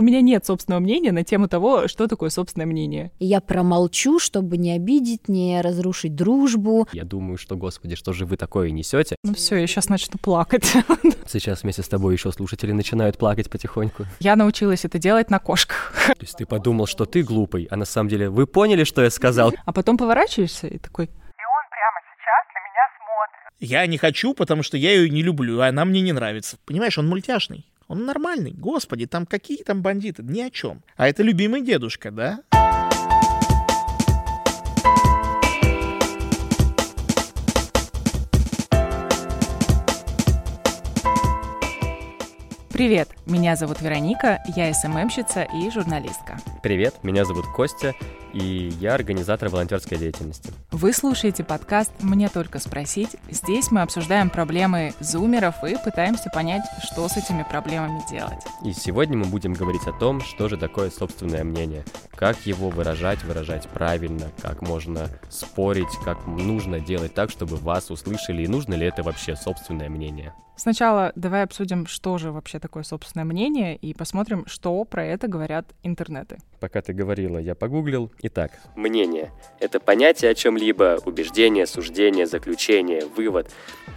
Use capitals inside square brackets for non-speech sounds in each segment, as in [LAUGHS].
У меня нет собственного мнения на тему того, что такое собственное мнение. И я промолчу, чтобы не обидеть, не разрушить дружбу. Я думаю, что, господи, что же вы такое несете? Ну все, я сейчас начну плакать. [LAUGHS] Сейчас вместе с тобой еще слушатели начинают плакать потихоньку. Я научилась это делать на кошках. [LAUGHS] То есть ты подумал, что ты глупый, а на самом деле вы поняли, что я сказал? А потом поворачиваешься и такой, Я не хочу, потому что я ее не люблю, а она мне не нравится. Понимаешь, он мультяшный. Он нормальный. Господи, там какие там бандиты? Ни о чем. А это любимый дедушка, да? Привет, меня зовут Вероника, я СММщица и журналистка. Привет, меня зовут Костя, и я организатор волонтерской деятельности. Вы слушаете подкаст «Мне только спросить». Здесь мы обсуждаем проблемы зумеров и пытаемся понять, что с этими проблемами делать. И сегодня мы будем говорить о том, что же такое собственное мнение, как его выражать, выражать правильно, как можно спорить, как нужно делать так, чтобы вас услышали, и нужно ли это вообще собственное мнение. Сначала давай обсудим, что же вообще такое собственное мнение, и посмотрим, что про это говорят интернеты. Пока ты говорила, я погуглил. Итак, мнение — это понятие о чем-либо, убеждение, суждение, заключение, вывод,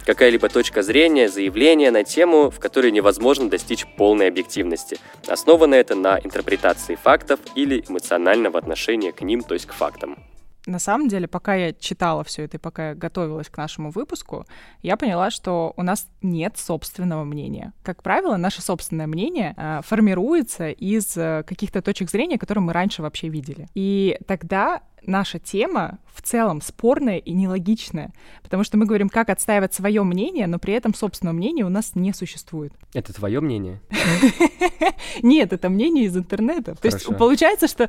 какая-либо точка зрения, заявление на тему, в которой невозможно достичь полной объективности. Основано это на интерпретации фактов или эмоционального отношения к ним, то есть к фактам на самом деле, пока я читала все это и пока я готовилась к нашему выпуску, я поняла, что у нас нет собственного мнения. Как правило, наше собственное мнение э, формируется из э, каких-то точек зрения, которые мы раньше вообще видели. И тогда наша тема в целом спорная и нелогичная, потому что мы говорим, как отстаивать свое мнение, но при этом собственного мнения у нас не существует. Это твое мнение? [LAUGHS] Нет, это мнение из интернета. То есть получается, что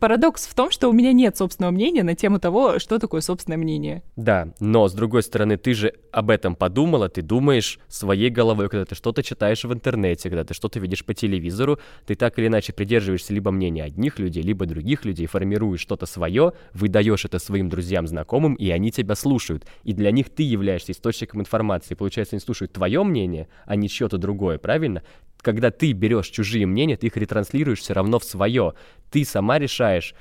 парадокс в том, что у меня нет собственного мнения на тему того, что такое собственное мнение. Да, но с другой стороны, ты же об этом подумала, ты думаешь своей головой, когда ты что-то читаешь в интернете, когда ты что-то видишь по телевизору, ты так или иначе придерживаешься либо мнения одних людей, либо других людей, формируешь что-то свое, выдаешь это своим друзьям, знакомым, и они тебя слушают. И для них ты являешься источником информации. Получается, они слушают твое мнение, а не чье-то другое, правильно? Когда ты берешь чужие мнения, ты их ретранслируешь все равно в свое. Ты сама решаешь,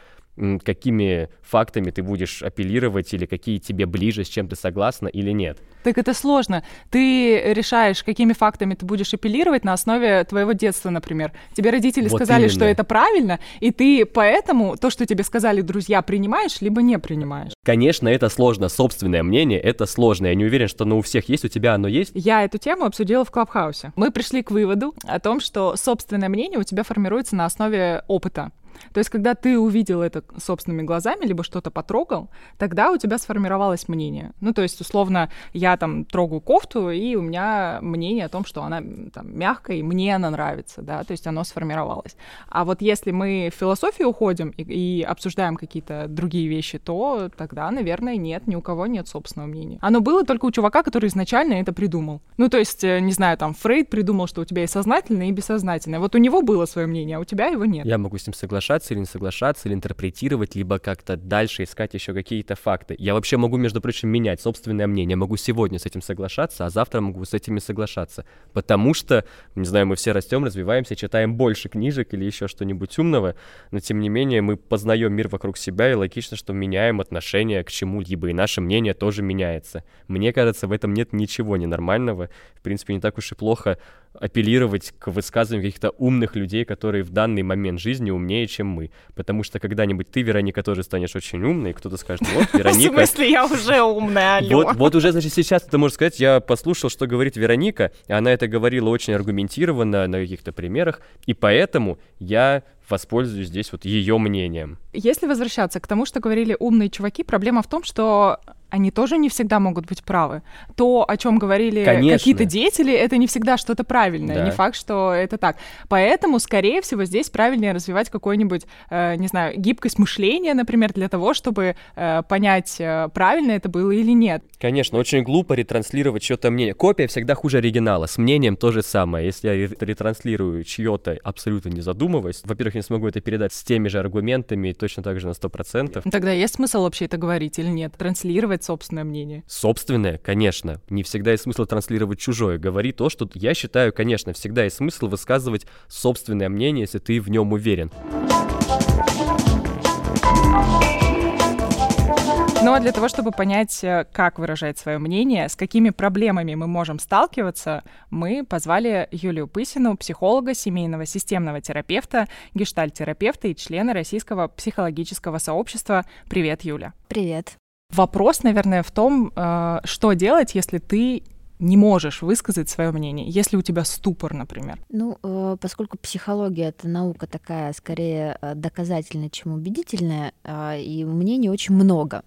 какими фактами ты будешь апеллировать или какие тебе ближе, с чем ты согласна или нет. Так это сложно. Ты решаешь, какими фактами ты будешь апеллировать на основе твоего детства, например. Тебе родители вот сказали, именно. что это правильно, и ты поэтому то, что тебе сказали друзья, принимаешь, либо не принимаешь. Конечно, это сложно. Собственное мнение — это сложно. Я не уверен, что оно у всех есть, у тебя оно есть. Я эту тему обсудила в Клабхаусе. Мы пришли к выводу о том, что собственное мнение у тебя формируется на основе опыта. То есть, когда ты увидел это собственными глазами, либо что-то потрогал, тогда у тебя сформировалось мнение. Ну, то есть, условно, я там трогаю кофту, и у меня мнение о том, что она там мягкая, и мне она нравится, да, то есть оно сформировалось. А вот если мы в философию уходим и, и обсуждаем какие-то другие вещи, то тогда, наверное, нет, ни у кого нет собственного мнения. Оно было только у чувака, который изначально это придумал. Ну, то есть, э, не знаю, там, Фрейд придумал, что у тебя есть сознательное и бессознательное. Вот у него было свое мнение, а у тебя его нет. Я могу с ним соглашаться соглашаться или не соглашаться, или интерпретировать, либо как-то дальше искать еще какие-то факты. Я вообще могу, между прочим, менять собственное мнение. Могу сегодня с этим соглашаться, а завтра могу с этими соглашаться. Потому что, не знаю, мы все растем, развиваемся, читаем больше книжек или еще что-нибудь умного, но тем не менее мы познаем мир вокруг себя, и логично, что меняем отношение к чему-либо, и наше мнение тоже меняется. Мне кажется, в этом нет ничего ненормального. В принципе, не так уж и плохо апеллировать к высказываниям каких-то умных людей, которые в данный момент жизни умнее, чем мы. Потому что когда-нибудь ты, Вероника, тоже станешь очень умной, и кто-то скажет, вот, [LAUGHS] Вероника... В смысле, я уже умная, алло. Вот, вот уже, значит, сейчас ты можешь сказать, я послушал, что говорит Вероника, и она это говорила очень аргументированно на каких-то примерах, и поэтому я воспользуюсь здесь вот ее мнением. Если возвращаться к тому, что говорили умные чуваки, проблема в том, что они тоже не всегда могут быть правы. То, о чем говорили какие-то деятели, это не всегда что-то правильное. Да. Не факт, что это так. Поэтому, скорее всего, здесь правильнее развивать какой-нибудь, э, не знаю, гибкость мышления, например, для того, чтобы э, понять, э, правильно это было или нет. Конечно, очень глупо ретранслировать чье-то мнение. Копия всегда хуже оригинала. С мнением то же самое. Если я ретранслирую чье-то, абсолютно не задумываясь, во-первых, не смогу это передать с теми же аргументами, точно так же на 100%. Тогда есть смысл вообще это говорить или нет? Транслировать высказать собственное мнение? Собственное, конечно. Не всегда есть смысл транслировать чужое. Говори то, что я считаю, конечно, всегда есть смысл высказывать собственное мнение, если ты в нем уверен. Но для того, чтобы понять, э, как выражать свое мнение, с какими проблемами мы можем сталкиваться, мы позвали Юлию Пысину, психолога, семейного системного терапевта, гештальт-терапевта и члена Российского психологического сообщества. Привет, Юля. Привет. Вопрос, наверное, в том, э, что делать, если ты не можешь высказать свое мнение, если у тебя ступор, например? Ну, э, поскольку психология это наука такая, скорее доказательная, чем убедительная, и мнений очень много.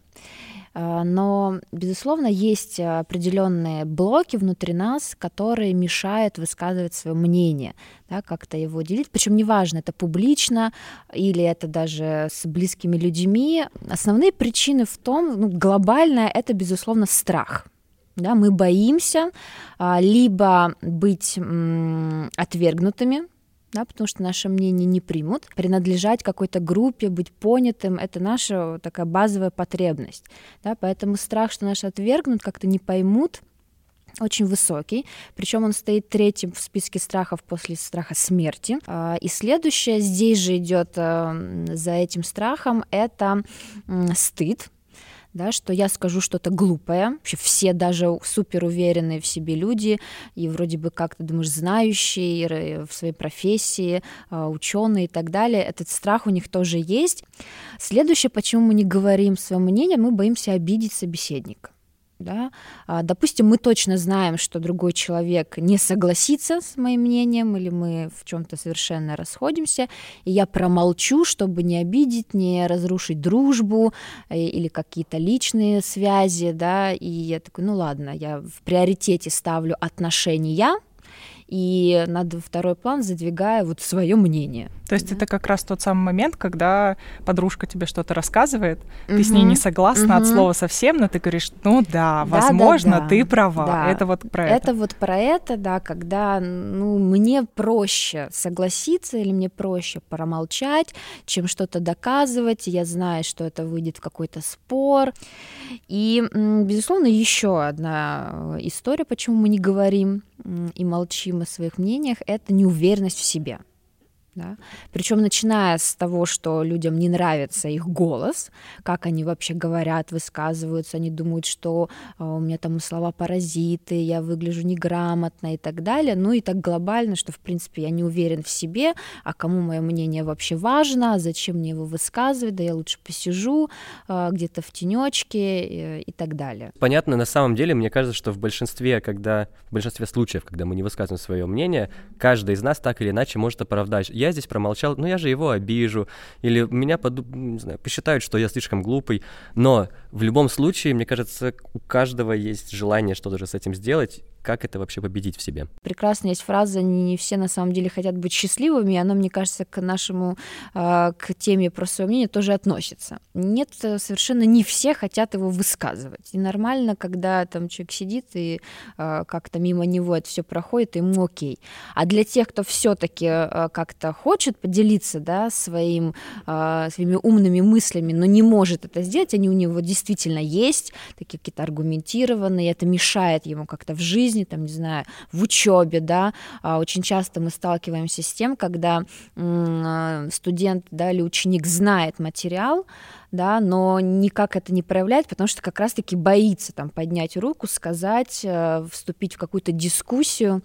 А, но, безусловно, есть определенные блоки внутри нас, которые мешают высказывать свое мнение, да, как-то его делить. Причем неважно, это публично или это даже с близкими людьми. Основные причины в том, ну, глобальное, это, безусловно, страх. Да, мы боимся а, либо быть отвергнутыми, да, потому что наше мнение не примут. Принадлежать какой-то группе, быть понятым — это наша такая базовая потребность. Да, поэтому страх, что нас отвергнут, как-то не поймут, очень высокий, причем он стоит третьим в списке страхов после страха смерти. А, и следующее здесь же идет э, за этим страхом это стыд, да, что я скажу что-то глупое. Вообще все даже супер уверенные в себе люди и вроде бы как то думаешь знающие в своей профессии, а, ученые и так далее. Этот страх у них тоже есть. Следующее, почему мы не говорим свое мнение, мы боимся обидеть собеседника да, а, допустим, мы точно знаем, что другой человек не согласится с моим мнением, или мы в чем-то совершенно расходимся, и я промолчу, чтобы не обидеть, не разрушить дружбу э, или какие-то личные связи, да, и я такой, ну ладно, я в приоритете ставлю отношения, и надо второй план задвигая вот свое мнение. То есть да? это как раз тот самый момент, когда подружка тебе что-то рассказывает, угу. ты с ней не согласна угу. от слова совсем, но ты говоришь, ну да, возможно, да, да, ты права. Да. Это вот про это. Это вот про это, да, когда ну, мне проще согласиться или мне проще промолчать, чем что-то доказывать. Я знаю, что это выйдет в какой-то спор. И, безусловно, еще одна история, почему мы не говорим и молчим о своих мнениях, это неуверенность в себе. Да? Причем начиная с того, что людям не нравится их голос, как они вообще говорят, высказываются, они думают, что э, у меня там слова паразиты, я выгляжу неграмотно и так далее, ну и так глобально, что в принципе я не уверен в себе, а кому мое мнение вообще важно, зачем мне его высказывать, да я лучше посижу э, где-то в тенечке э, и так далее. Понятно, на самом деле, мне кажется, что в большинстве, когда в большинстве случаев, когда мы не высказываем свое мнение, каждый из нас так или иначе может оправдать я здесь промолчал, ну я же его обижу, или меня поду... не знаю, посчитают, что я слишком глупый. Но в любом случае, мне кажется, у каждого есть желание что-то же с этим сделать, как это вообще победить в себе? Прекрасно есть фраза «не все на самом деле хотят быть счастливыми», и она, мне кажется, к нашему, а, к теме про свое мнение тоже относится. Нет, совершенно не все хотят его высказывать. И нормально, когда там человек сидит и а, как-то мимо него это все проходит, ему окей. А для тех, кто все-таки а, как-то хочет поделиться да, своим, своими умными мыслями, но не может это сделать, они у него действительно есть, такие какие-то аргументированные, это мешает ему как-то в жизни жизни, там, не знаю, в учебе, да, а очень часто мы сталкиваемся с тем, когда студент, да, или ученик знает материал, да, но никак это не проявляет, потому что как раз-таки боится там поднять руку, сказать, э, вступить в какую-то дискуссию,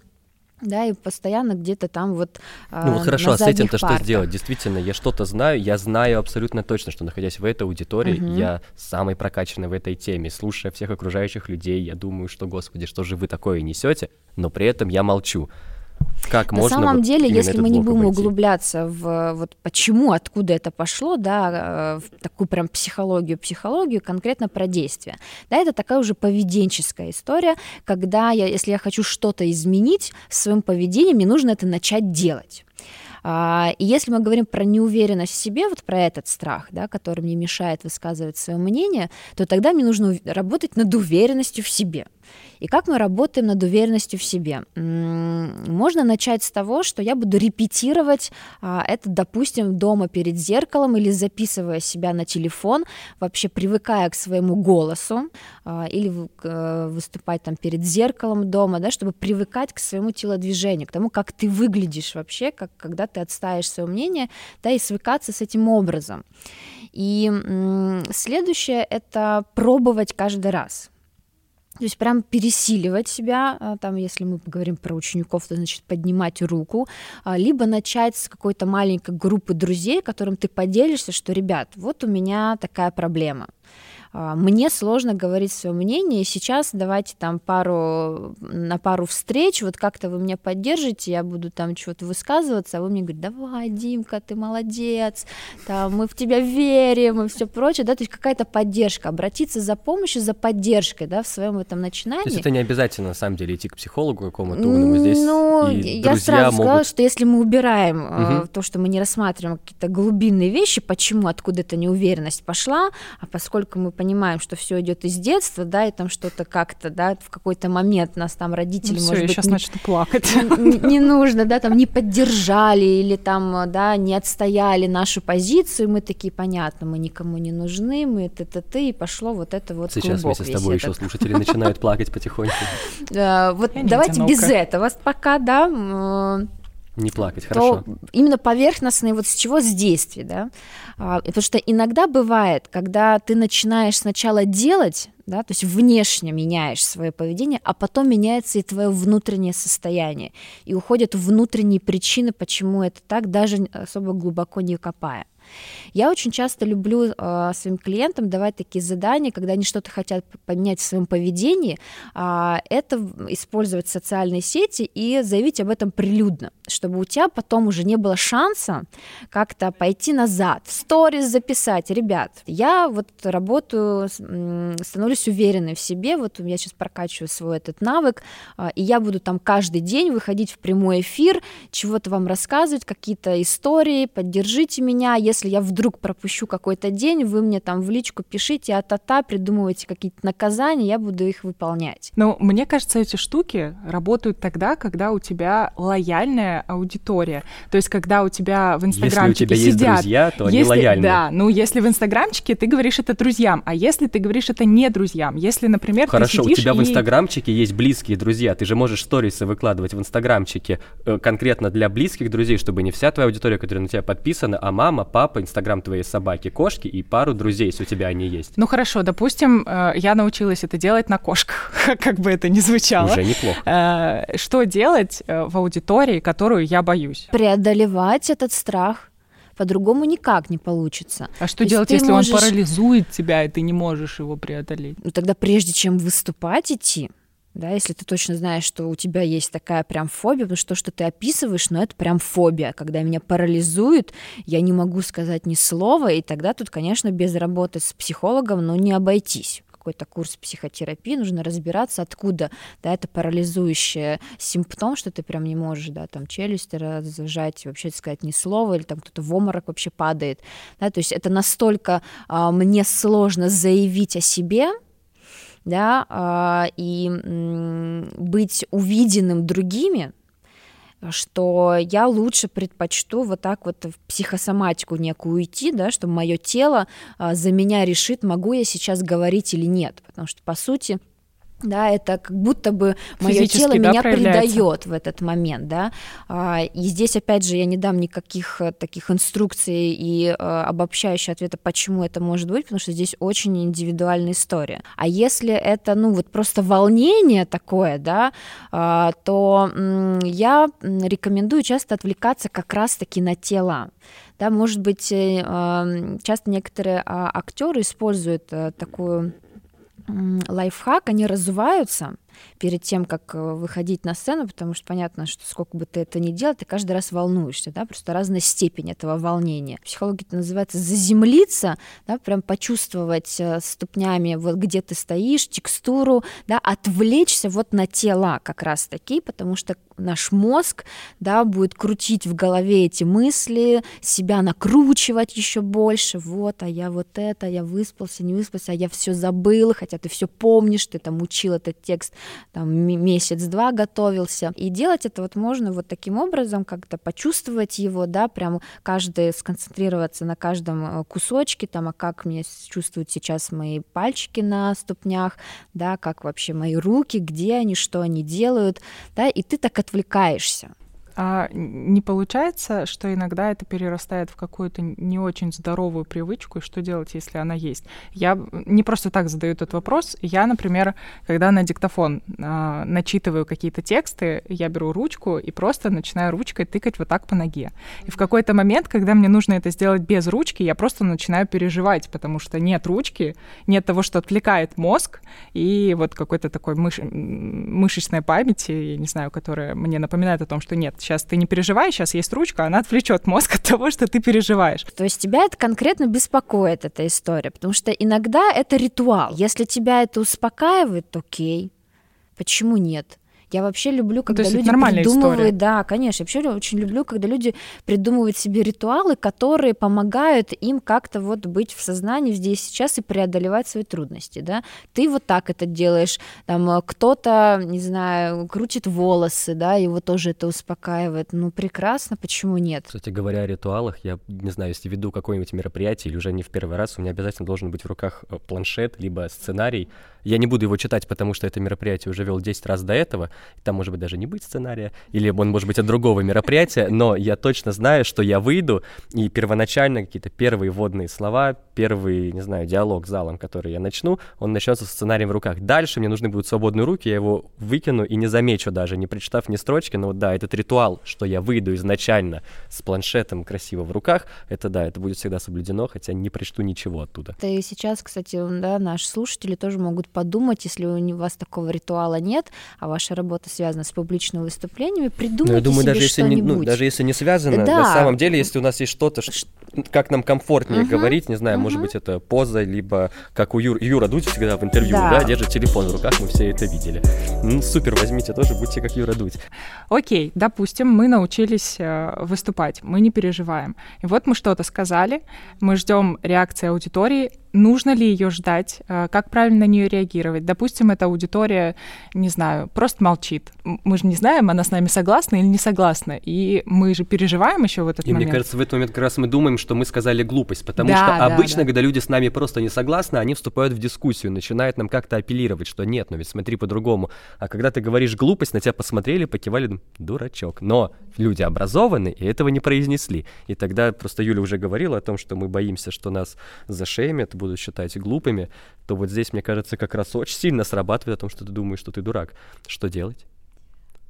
да, и постоянно где-то там вот Ну вот хорошо, а с этим-то что сделать? Действительно, я что-то знаю, я знаю абсолютно точно, что находясь в этой аудитории, угу. я самый прокачанный в этой теме. Слушая всех окружающих людей, я думаю, что, господи, что же вы такое несете, но при этом я молчу. Как На можно самом вот деле, если мы не будем обойти? углубляться в вот почему, откуда это пошло, да, э, в такую прям психологию, психологию конкретно про действия, да, это такая уже поведенческая история, когда я, если я хочу что-то изменить в своем поведении, мне нужно это начать делать. А, и если мы говорим про неуверенность в себе, вот про этот страх, да, который мне мешает высказывать свое мнение, то тогда мне нужно работать над уверенностью в себе. И как мы работаем над уверенностью в себе? Можно начать с того, что я буду репетировать а, это, допустим, дома перед зеркалом или записывая себя на телефон, вообще привыкая к своему голосу, а, или выступать там перед зеркалом дома, да, чтобы привыкать к своему телодвижению, к тому, как ты выглядишь вообще, как, когда ты отстаешь свое мнение, да, и свыкаться с этим образом. И следующее — это пробовать каждый раз. То есть прям пересиливать себя, а, там, если мы поговорим про учеников, то значит поднимать руку, а, либо начать с какой-то маленькой группы друзей, которым ты поделишься, что, ребят, вот у меня такая проблема. А, мне сложно говорить свое мнение, сейчас давайте там пару, на пару встреч, вот как-то вы меня поддержите, я буду там что-то высказываться, а вы мне говорите, давай, Димка, ты молодец, там, мы в тебя верим и все прочее, да, то есть какая-то поддержка, обратиться за помощью, за поддержкой, да, в своем этом начинании. То есть это не обязательно, на самом деле, идти к психологу какому-то умному. Здесь, Ну, я сразу могут... сказала, что если мы убираем угу. то, что мы не рассматриваем какие-то глубинные вещи, почему, откуда эта неуверенность пошла, а поскольку мы понимаем, что все идет из детства, да, и там что-то как-то, да, в какой-то момент нас там родители, ну, может быть, сейчас не, начну плакать. Не, не нужно, да, там не поддержали или там, да, не отстояли нашу позицию, мы такие, понятно, мы никому не нужны, мы т-т-т, и пошло вот это вот Сейчас вместе с тобой еще слушатели начинают плакать потихоньку. [LAUGHS] Вот давайте без этого пока, да, не плакать, хорошо. То именно поверхностные, вот с чего с действий, да. А, потому что иногда бывает, когда ты начинаешь сначала делать, да, то есть внешне меняешь свое поведение, а потом меняется и твое внутреннее состояние, и уходят внутренние причины, почему это так, даже особо глубоко не копая. Я очень часто люблю э, своим клиентам давать такие задания, когда они что-то хотят поменять в своем поведении, э, это использовать социальные сети и заявить об этом прилюдно, чтобы у тебя потом уже не было шанса как-то пойти назад, сторис записать, ребят, я вот работаю, становлюсь уверенной в себе, вот я сейчас прокачиваю свой этот навык, э, и я буду там каждый день выходить в прямой эфир, чего-то вам рассказывать, какие-то истории, поддержите меня, если если я вдруг пропущу какой-то день, вы мне там в личку пишите, а-та-та, придумывайте какие-то наказания, я буду их выполнять. Ну, мне кажется, эти штуки работают тогда, когда у тебя лояльная аудитория. То есть, когда у тебя в Инстаграмчике Если у тебя сидят... есть друзья, то если, они лояльны. Да, ну, если в Инстаграмчике ты говоришь это друзьям, а если ты говоришь это не друзьям, если, например, Хорошо, ты у тебя и... в Инстаграмчике есть близкие друзья, ты же можешь сторисы выкладывать в Инстаграмчике э, конкретно для близких друзей, чтобы не вся твоя аудитория, которая на тебя подписана, а мама, папа, папа, инстаграм твоей собаки, кошки и пару друзей, если у тебя они есть. Ну хорошо, допустим, э, я научилась это делать на кошках, [LAUGHS] как бы это ни звучало. Уже неплохо. Э, что делать э, в аудитории, которую я боюсь? Преодолевать этот страх по-другому никак не получится. А что То делать, если можешь... он парализует тебя, и ты не можешь его преодолеть? Ну тогда прежде чем выступать идти, да, если ты точно знаешь, что у тебя есть такая прям фобия, потому что то, что ты описываешь, ну, это прям фобия, когда меня парализует, я не могу сказать ни слова, и тогда тут, конечно, без работы с психологом, ну, не обойтись. Какой-то курс психотерапии, нужно разбираться, откуда, да, это парализующий симптом, что ты прям не можешь, да, там челюсть разжать, вообще сказать ни слова, или там кто-то в обморок вообще падает, да, то есть это настолько а, мне сложно заявить о себе, да, а, и быть увиденным другими, что я лучше предпочту вот так вот в психосоматику некую уйти, да, что мое тело а, за меня решит, могу я сейчас говорить или нет, потому что по сути да, это как будто бы мое тело да, меня предает в этот момент, да, а, и здесь, опять же, я не дам никаких э, таких инструкций и э, обобщающих ответа, почему это может быть, потому что здесь очень индивидуальная история. А если это, ну, вот просто волнение такое, да, а, то я рекомендую часто отвлекаться как раз-таки на тело, да, может быть, э, часто некоторые а, актеры используют такую лайфхак, они разуваются перед тем, как э, выходить на сцену, потому что понятно, что сколько бы ты это ни делал, ты каждый раз волнуешься, да, просто разная степень этого волнения. В психологии это называется заземлиться, да, прям почувствовать э, ступнями, вот где ты стоишь, текстуру, да, отвлечься вот на тело как раз таки, потому что наш мозг, да, будет крутить в голове эти мысли, себя накручивать еще больше. Вот, а я вот это, я выспался, не выспался, а я все забыл, хотя ты все помнишь, ты там учил этот текст там месяц-два готовился. И делать это вот можно вот таким образом, как-то почувствовать его, да, прям каждый сконцентрироваться на каждом э, кусочке, там, а как мне чувствуют сейчас мои пальчики на ступнях, да, как вообще мои руки, где они, что они делают, да, и ты так отвлекаешься. А не получается, что иногда это перерастает в какую-то не очень здоровую привычку, и что делать, если она есть? Я не просто так задаю этот вопрос. Я, например, когда на диктофон э, начитываю какие-то тексты, я беру ручку и просто начинаю ручкой тыкать вот так по ноге. И в какой-то момент, когда мне нужно это сделать без ручки, я просто начинаю переживать, потому что нет ручки, нет того, что отвлекает мозг, и вот какой-то такой мыш... мышечной памяти, я не знаю, которая мне напоминает о том, что нет, сейчас ты не переживай, сейчас есть ручка, она отвлечет мозг [LAUGHS] от того, что ты переживаешь. То есть тебя это конкретно беспокоит, эта история, потому что иногда это ритуал. Если тебя это успокаивает, окей, почему нет? Я вообще люблю, когда есть люди нормальная придумывают, история. да, конечно, я вообще очень люблю, когда люди придумывают себе ритуалы, которые помогают им как-то вот быть в сознании здесь сейчас и преодолевать свои трудности, да. Ты вот так это делаешь, там э, кто-то, не знаю, крутит волосы, да, его тоже это успокаивает. Ну прекрасно, почему нет? Кстати говоря о ритуалах, я не знаю, если веду какое-нибудь мероприятие или уже не в первый раз, у меня обязательно должен быть в руках э, планшет, либо сценарий. Я не буду его читать, потому что это мероприятие уже вел 10 раз до этого, там может быть даже не быть сценария, или он может быть от другого мероприятия, но я точно знаю, что я выйду, и первоначально какие-то первые вводные слова, первый, не знаю, диалог с залом, который я начну, он начнется с сценарием в руках. Дальше мне нужны будут свободные руки, я его выкину и не замечу даже, не прочитав ни строчки, но вот да, этот ритуал, что я выйду изначально с планшетом красиво в руках, это да, это будет всегда соблюдено, хотя не прочту ничего оттуда. Это и сейчас, кстати, да, наши слушатели тоже могут подумать, если у вас такого ритуала нет, а ваша работа связана с публичными выступлениями, придумайте Ну, я думаю, себе даже если, не, что-нибудь. ну, даже если не связано, Да. на самом деле, если у нас есть что-то, ш- как нам комфортнее Мгм, говорить, не знаю, может мгм. быть, это поза, либо как у Юр, Юра Дудь всегда в интервью, Да. да. держит телефон в руках, мы все это видели. Ну, супер, возьмите тоже, будьте как Юра Дудь. Окей, допустим, мы научились э, выступать, мы не переживаем. И вот мы что-то сказали, мы ждем реакции аудитории, нужно ли ее ждать, э, как правильно на нее реагировать. Допустим, эта аудитория, не знаю, просто молчит. Мы же не знаем, она с нами согласна или не согласна. И мы же переживаем еще в этот И момент. мне кажется, в этот момент как раз мы думаем, что мы сказали глупость, потому Да, что да, обычно, да. когда люди с нами просто не согласны, они вступают в дискуссию, начинают нам как-то апеллировать, что нет, ну ведь смотри по-другому. А когда ты говоришь глупость, на тебя посмотрели, покивали, дурачок. Но люди образованы и этого не произнесли. И тогда просто Юля уже говорила о том, что мы боимся, что нас зашеймят, будут считать глупыми, то вот здесь, мне кажется, как раз очень сильно срабатывает о том, что ты думаешь, что ты дурак. Что делать?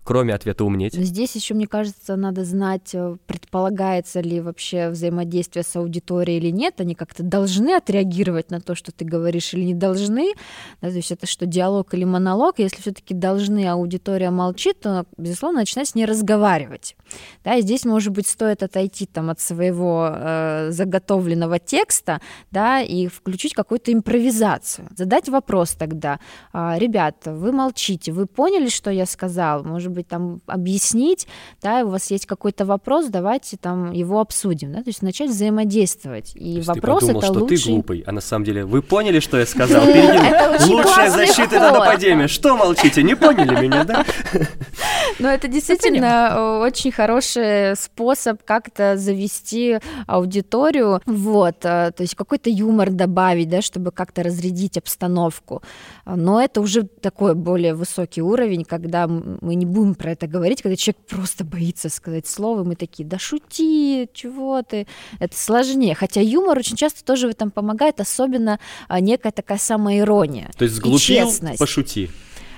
Кроме ответа умнеть. Здесь еще, мне кажется, надо знать, э, предполагается ли вообще взаимодействие с аудиторией или нет. Они как-то должны отреагировать на то, что ты говоришь, или не должны. Да, то есть это что, диалог или монолог? Если все-таки должны, а аудитория молчит, то, безусловно, начинать с ней разговаривать. Да, и здесь, может быть, стоит отойти там, от своего э, заготовленного текста да, и включить какую-то импровизацию. Задать вопрос тогда. А, Ребята, вы молчите, вы поняли, что я сказал? Может быть, там объяснить, да, у вас есть какой-то вопрос, давайте там его обсудим, да, то есть начать взаимодействовать. И То есть вопрос ты подумал, это что лучший... ты глупый, а на самом деле вы поняли, что я сказал? [LAUGHS] Лучшая защита это ход. нападение. Что молчите? Не поняли меня, да? [LAUGHS] Но это действительно э, очень хороший способ как-то завести аудиторию, вот, э, то есть какой-то юмор добавить, да, чтобы как-то разрядить обстановку. Но это уже такой более высокий уровень, когда мы не будем про это говорить, когда человек просто боится сказать слово, и мы такие, да шути, чего ты, это сложнее. Хотя юмор очень часто тоже в этом помогает, особенно а, некая такая самоирония. То есть и сглупил, честность. пошути.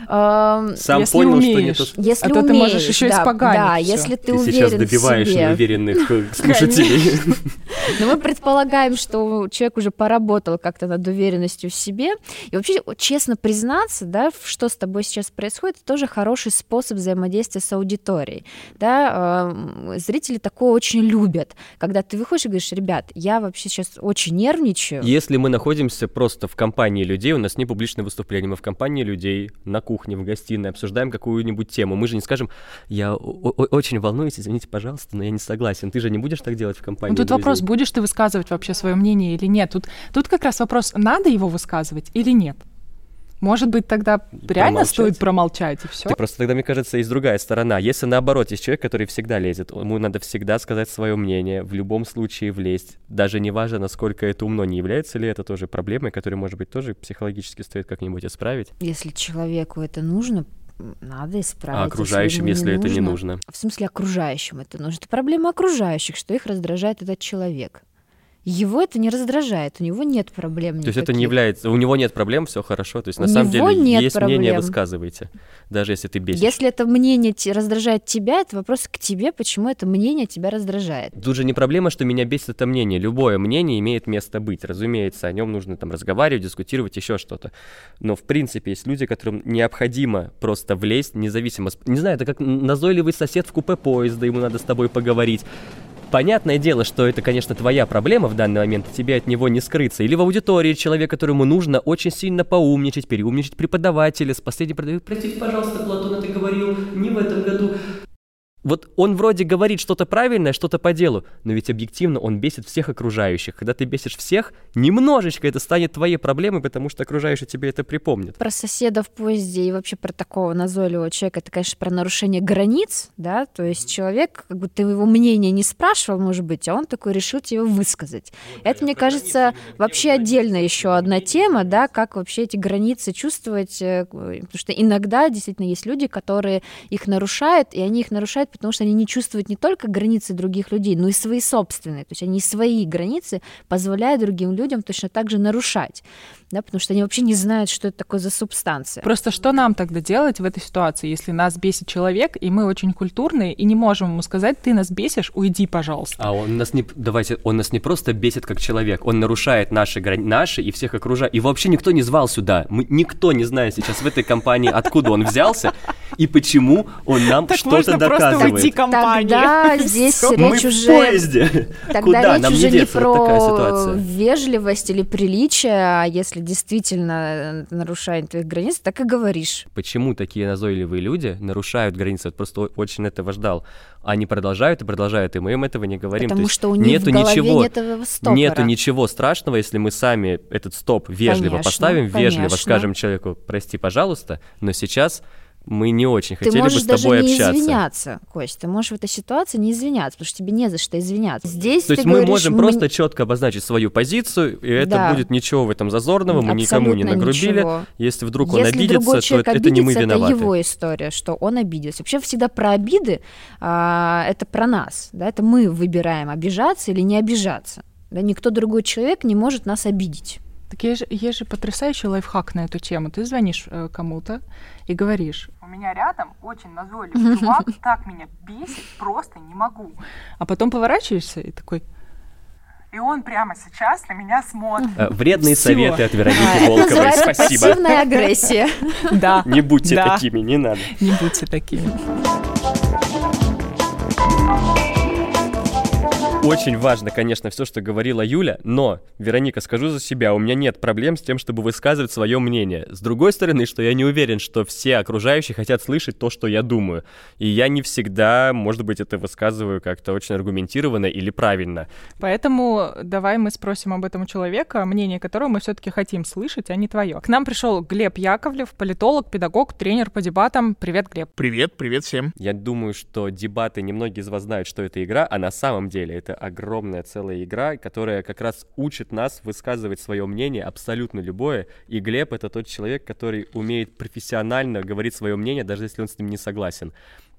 Сам Если понял, что не умеешь. то. Если А то ты умеешь, можешь еще да, испоганить Да, всё. если ты, Ты уверен сейчас добиваешь в себе. неуверенных э, [LAUGHS] слушателей. [LAUGHS] Но мы предполагаем, что человек уже поработал как-то над уверенностью в себе. И вообще, честно признаться, да, что с тобой сейчас происходит, это тоже хороший способ взаимодействия с аудиторией. Да, э, зрители такое очень любят, когда ты выходишь и говоришь, ребят, я вообще сейчас очень нервничаю. Если мы находимся просто в компании людей, у нас не публичное выступление, мы в компании людей на кухне, в гостиной, обсуждаем какую-нибудь тему. Мы же не скажем, я очень волнуюсь, извините, пожалуйста, но я не согласен. Ты же не будешь так делать в компании? Ну, тут вопрос, будешь ты высказывать вообще свое мнение или нет. Тут, тут как раз вопрос, надо его высказывать или нет. Может быть, тогда реально промолчать. стоит промолчать и все. Просто тогда, мне кажется, есть другая сторона. Если наоборот, есть человек, который всегда лезет, ему надо всегда сказать свое мнение, в любом случае влезть. Даже не важно, насколько это умно, не является ли это тоже проблемой, которую, может быть, тоже психологически стоит как-нибудь исправить. Если человеку это нужно, надо исправить. А окружающим, если, если это не нужно? В смысле, окружающим это нужно. Это проблема окружающих, что их раздражает этот человек его это не раздражает, у него нет проблем. То есть это не является, у него нет проблем, все хорошо. То есть на у самом деле нет есть проблем. мнение, высказывайте, даже если ты бесишь. Если это мнение раздражает тебя, это вопрос к тебе, почему это мнение тебя раздражает. Тут же не проблема, что меня бесит это мнение. Любое мнение имеет место быть. Разумеется, о нем нужно там разговаривать, дискутировать, еще что-то. Но в принципе есть люди, которым необходимо просто влезть, независимо. Не знаю, это как назойливый сосед в купе поезда, ему надо с тобой поговорить. Понятное дело, что это, конечно, твоя проблема в данный момент, тебе от него не скрыться. Или в аудитории человек, которому нужно очень сильно поумничать, переумничать преподавателя, с последней... Простите, пожалуйста, Платон, ты говорил не в этом году. Вот он вроде говорит что-то правильное, что-то по делу, но ведь объективно он бесит всех окружающих. Когда ты бесишь всех, немножечко это станет твоей проблемой, потому что окружающие тебе это припомнят. Про соседа в поезде и вообще про такого назойливого человека, это, конечно, про нарушение границ, да, то есть человек, как бы ты его мнение не спрашивал, может быть, а он такой решил тебе высказать. Вот, это, мне кажется, вообще отдельно еще одна тема, да, как вообще эти границы чувствовать, э, потому что иногда действительно есть люди, которые их нарушают, и они их нарушают потому что они не чувствуют не только границы других людей, но и свои собственные. То есть они свои границы позволяют другим людям точно так же нарушать да, потому что они вообще не знают, что это такое за субстанция. Просто что нам тогда делать в этой ситуации, если нас бесит человек, и мы очень культурные, и не можем ему сказать, ты нас бесишь, уйди, пожалуйста. А он нас не, давайте, он нас не просто бесит как человек, он нарушает наши, грани, наши и всех окружающих. И вообще никто не звал сюда, мы, никто не знает сейчас в этой компании, откуда он взялся и почему он нам что-то доказывает. Уйти Тогда [LAUGHS] здесь речь уже... в поезде. Тогда Куда? речь нам уже не про вежливость или приличие, а если действительно э, нарушает твоих границ, так и говоришь. Почему такие назойливые люди нарушают границы? Вот просто очень этого ждал. Они продолжают и продолжают, и мы им этого не говорим. Потому что у них нету в голове ничего, нет этого стопора. Нету ничего страшного, если мы сами этот стоп вежливо конечно, поставим, вежливо конечно. скажем человеку, прости, пожалуйста, но сейчас мы не очень хотели бы с тобой даже не общаться. извиняться, Кость, ты можешь в этой ситуации не извиняться, потому что тебе не за что извиняться. Здесь То есть мы говоришь, можем мы... просто четко обозначить свою позицию, и это да. будет ничего в этом зазорного, мы никому не нагрубили. Ничего. Если вдруг Если он обидится, то это, обидится, это не мы виноваты. Это его история, что он обиделся. Вообще всегда про обиды, а, это про нас, да, это мы выбираем, обижаться или не обижаться. Да, никто другой человек не может нас обидеть. Так есть же, есть же потрясающий лайфхак на эту тему. Ты звонишь э, кому-то и говоришь, у меня рядом очень назойливый [LAUGHS] чувак, так меня бесит, просто не могу. А потом поворачиваешься и такой, и он прямо сейчас на меня смотрит. Э, вредные Всё. советы от Вероники Волковой. Спасибо. Пассивная агрессия. [LAUGHS] Да. Не будьте такими, не надо. Не будьте такими. Очень важно, конечно, все, что говорила Юля, но, Вероника, скажу за себя, у меня нет проблем с тем, чтобы высказывать свое мнение. С другой стороны, что я не уверен, что все окружающие хотят слышать то, что я думаю. И я не всегда, может быть, это высказываю как-то очень аргументированно или правильно. Поэтому давай мы спросим об этом у человека, мнение которого мы все-таки хотим слышать, а не твое. К нам пришел Глеб Яковлев, политолог, педагог, тренер по дебатам. Привет, Глеб. Привет, привет всем. Я думаю, что дебаты, немногие из вас знают, что это игра, а на самом деле это это огромная целая игра, которая как раз учит нас высказывать свое мнение, абсолютно любое. И Глеб — это тот человек, который умеет профессионально говорить свое мнение, даже если он с ним не согласен.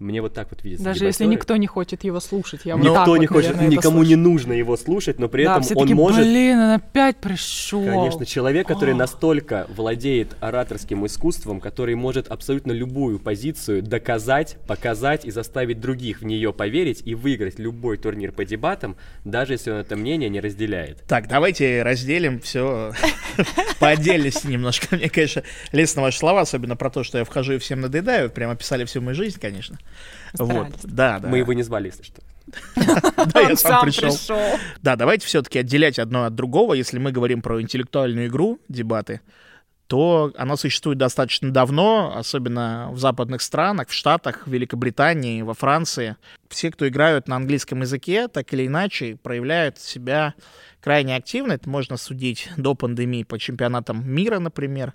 Мне вот так вот видится. Даже если никто не хочет его слушать, я вот Никто так не вот, хочет, наверное, никому не нужно его слушать, но при да, этом все он может. Блин, он опять пришел. Конечно, человек, который О. настолько владеет ораторским искусством, который может абсолютно любую позицию доказать, показать и заставить других в нее поверить и выиграть любой турнир по дебатам, даже если он это мнение не разделяет. Так, давайте разделим все [LAUGHS] по отдельности немножко. Мне, конечно, лестно ваши слова, особенно про то, что я вхожу и всем надоедаю. Прям описали всю мою жизнь, конечно. Вот, да, да. Мы его не звали, если что. [LAUGHS] Да, я сам пришел. Да, давайте все-таки отделять одно от другого. Если мы говорим про интеллектуальную игру, дебаты, то оно существует достаточно давно, особенно в западных странах, в Штатах, в Великобритании, во Франции. Все, кто играют на английском языке, так или иначе проявляют себя крайне активно. Это можно судить до пандемии по чемпионатам мира, например.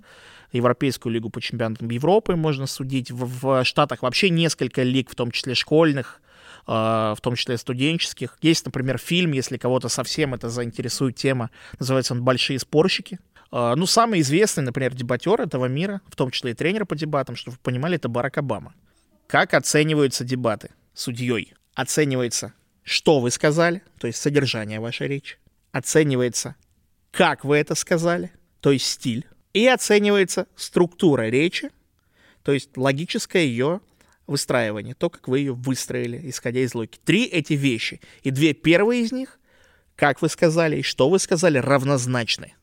Европейскую лигу по чемпионатам Европы можно судить. В, в Штатах вообще несколько лиг, в том числе школьных, э, в том числе студенческих. Есть, например, фильм, если кого-то совсем это заинтересует тема, называется он «Большие спорщики». Э, ну, самый известный, например, дебатер этого мира, в том числе и тренер по дебатам, чтобы вы понимали, это Барак Обама. Как оцениваются дебаты судьей? Оценивается, что вы сказали, то есть содержание вашей речи. Оценивается, как вы это сказали, то есть стиль и оценивается структура речи, то есть логическое ее выстраивание, то, как вы ее выстроили, исходя из логики. Три эти вещи. И две первые из них, как вы сказали и что вы сказали, равнозначны.